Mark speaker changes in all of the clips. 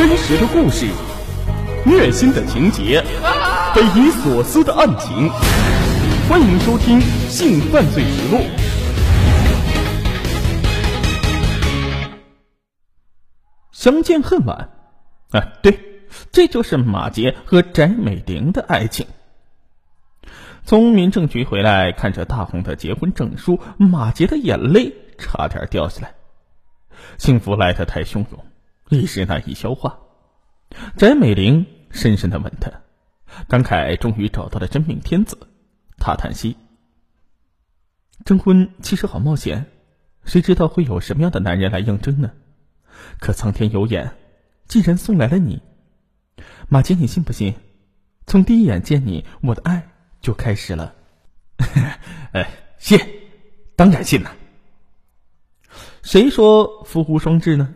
Speaker 1: 真实的故事，虐心的情节，匪夷所思的案情，欢迎收听《性犯罪实录》。相见恨晚，啊，对，这就是马杰和翟美玲的爱情。从民政局回来，看着大红的结婚证书，马杰的眼泪差点掉下来。幸福来得太汹涌，一时难以消化。翟美玲深深的吻他，感慨终于找到了真命天子。他叹息：征婚其实好冒险，谁知道会有什么样的男人来应征呢？可苍天有眼，既然送来了你，马杰，你信不信？从第一眼见你，我的爱就开始了。哎，信，当然信了。谁说夫无双至呢？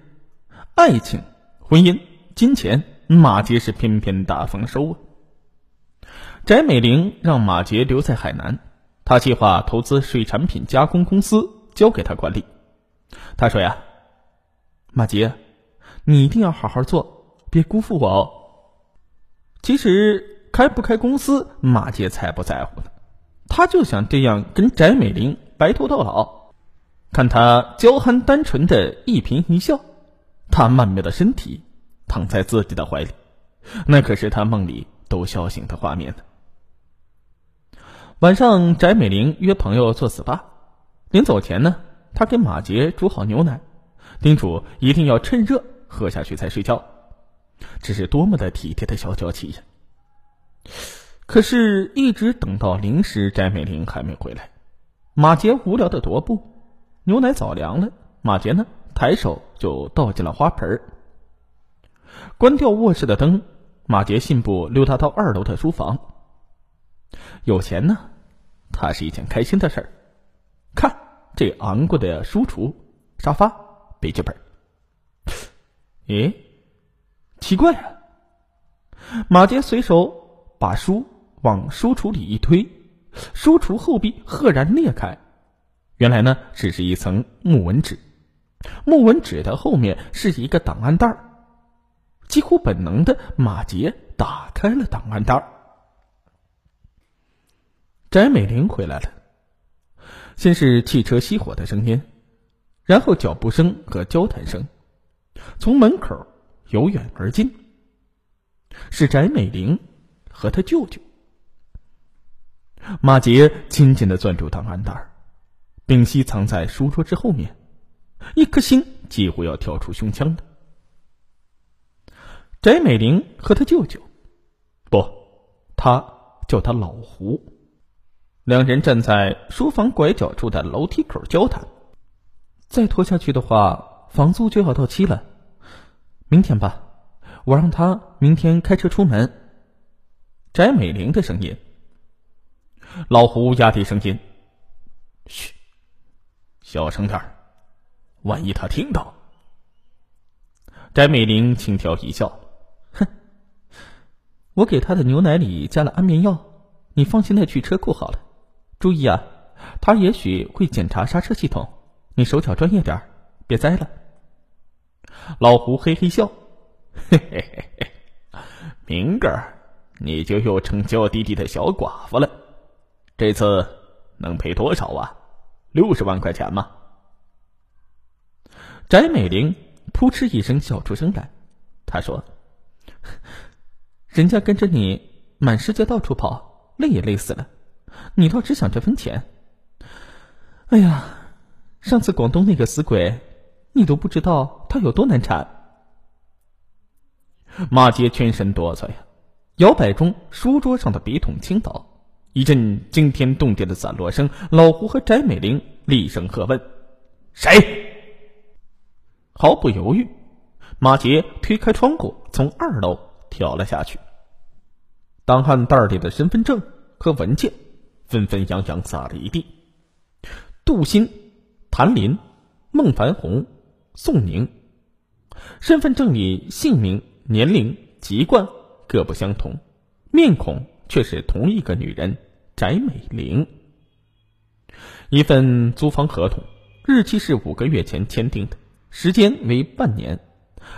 Speaker 1: 爱情、婚姻、金钱，马杰是偏偏大丰收啊！翟美玲让马杰留在海南，他计划投资水产品加工公司，交给他管理。他说呀。马杰，你一定要好好做，别辜负我哦。其实开不开公司，马杰才不在乎呢。他就想这样跟翟美玲白头到老，看他娇憨单纯的一颦一笑，他曼妙的身体躺在自己的怀里，那可是他梦里都笑醒的画面呢。晚上，翟美玲约朋友做 SPA，临走前呢，他给马杰煮好牛奶。叮嘱一定要趁热喝下去才睡觉，这是多么的体贴的小娇妻呀！可是，一直等到零时，翟美玲还没回来。马杰无聊的踱步，牛奶早凉了。马杰呢，抬手就倒进了花盆儿关掉卧室的灯，马杰信步溜达到二楼的书房。有钱呢，他是一件开心的事儿。看这昂贵的书橱、沙发。笔记本，咦，奇怪啊！马杰随手把书往书橱里一推，书橱后壁赫然裂开，原来呢，只是一层木纹纸。木纹纸的后面是一个档案袋几乎本能的，马杰打开了档案袋翟美玲回来了，先是汽车熄火的声音。然后脚步声和交谈声从门口由远而近，是翟美玲和他舅舅。马杰紧紧的攥住档案袋，屏息藏在书桌之后面，一颗心几乎要跳出胸腔的。翟美玲和他舅舅，不，他叫他老胡，两人站在书房拐角处的楼梯口交谈。再拖下去的话，房租就要到期了。明天吧，我让他明天开车出门。翟美玲的声音。老胡压低声音：“嘘，小声点儿，万一他听到。”翟美玲轻佻一笑：“哼，我给他的牛奶里加了安眠药，你放心的去车库好了。注意啊，他也许会检查刹车系统。”你手脚专业点别栽了。老胡嘿嘿笑，嘿嘿嘿嘿，明个儿你就又成娇滴滴的小寡妇了。这次能赔多少啊？六十万块钱吗？翟美玲扑哧一声笑出声来，她说：“人家跟着你满世界到处跑，累也累死了，你倒只想这分钱。哎呀！”上次广东那个死鬼，你都不知道他有多难缠。马杰全身哆嗦呀，摇摆中书桌上的笔筒倾倒，一阵惊天动地的散落声。老胡和翟美玲厉声喝问：“谁？”毫不犹豫，马杰推开窗户，从二楼跳了下去。档案袋里的身份证和文件纷纷扬扬洒了一地。杜鑫。谭林、孟凡红、宋宁，身份证里姓名、年龄、籍贯各不相同，面孔却是同一个女人翟美玲。一份租房合同，日期是五个月前签订的，时间为半年，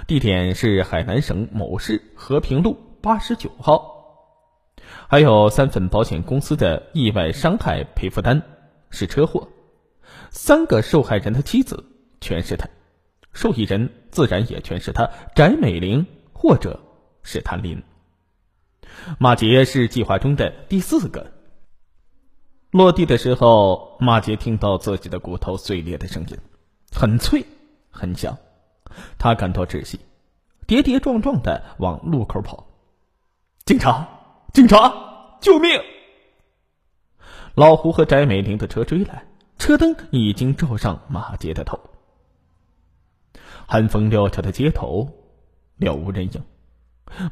Speaker 1: 地点是海南省某市和平路八十九号，还有三份保险公司的意外伤害赔付单，是车祸。三个受害人的妻子全是他，受益人自然也全是他，翟美玲或者是谭林。马杰是计划中的第四个。落地的时候，马杰听到自己的骨头碎裂的声音，很脆，很响。他感到窒息，跌跌撞撞的往路口跑。警察，警察，救命！老胡和翟美玲的车追来，车灯已经照上马杰的头。寒风料峭的街头，了无人影。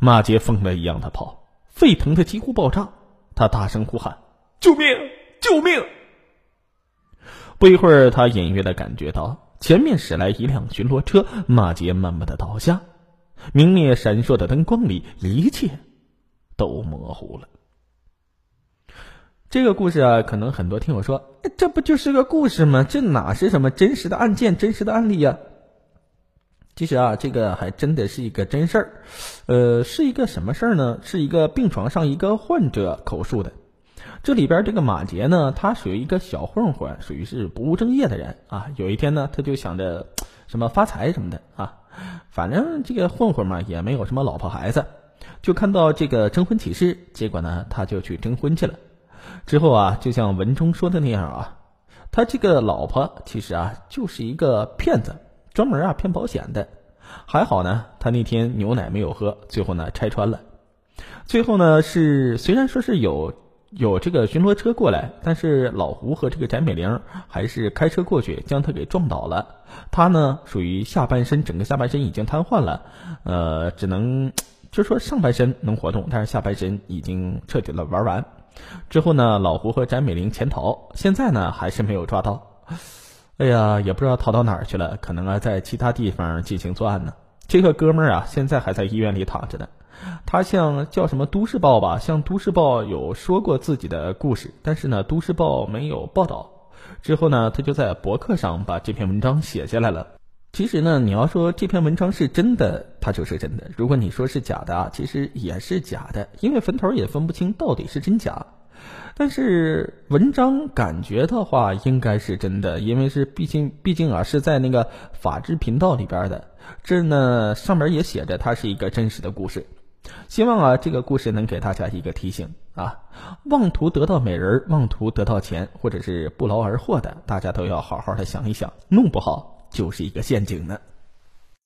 Speaker 1: 马杰疯了一样的跑，沸腾的几乎爆炸。他大声呼喊：“救命！救命！”不一会儿，他隐约的感觉到。前面驶来一辆巡逻车，马杰慢慢的倒下，明灭闪烁的灯光里，一切都模糊了。这个故事啊，可能很多听友说，这不就是个故事吗？这哪是什么真实的案件、真实的案例呀？其实啊，这个还真的是一个真事儿，呃，是一个什么事儿呢？是一个病床上一个患者口述的。这里边这个马杰呢，他属于一个小混混，属于是不务正业的人啊。有一天呢，他就想着什么发财什么的啊，反正这个混混嘛也没有什么老婆孩子，就看到这个征婚启事，结果呢他就去征婚去了。之后啊，就像文中说的那样啊，他这个老婆其实啊就是一个骗子，专门啊骗保险的。还好呢，他那天牛奶没有喝，最后呢拆穿了。最后呢是虽然说是有。有这个巡逻车过来，但是老胡和这个翟美玲还是开车过去将他给撞倒了。他呢属于下半身整个下半身已经瘫痪了，呃，只能就说上半身能活动，但是下半身已经彻底的玩完。之后呢，老胡和翟美玲潜逃，现在呢还是没有抓到。哎呀，也不知道逃到哪儿去了，可能啊在其他地方进行作案呢。这个哥们儿啊，现在还在医院里躺着呢。他像叫什么都市报吧，像都市报有说过自己的故事，但是呢，都市报没有报道。之后呢，他就在博客上把这篇文章写下来了。其实呢，你要说这篇文章是真的，它就是真的；如果你说是假的啊，其实也是假的，因为坟头也分不清到底是真假。但是文章感觉的话，应该是真的，因为是毕竟毕竟啊是在那个法制频道里边的，这呢上面也写着它是一个真实的故事。希望啊，这个故事能给大家一个提醒啊！妄图得到美人，妄图得到钱，或者是不劳而获的，大家都要好好的想一想，弄不好就是一个陷阱呢。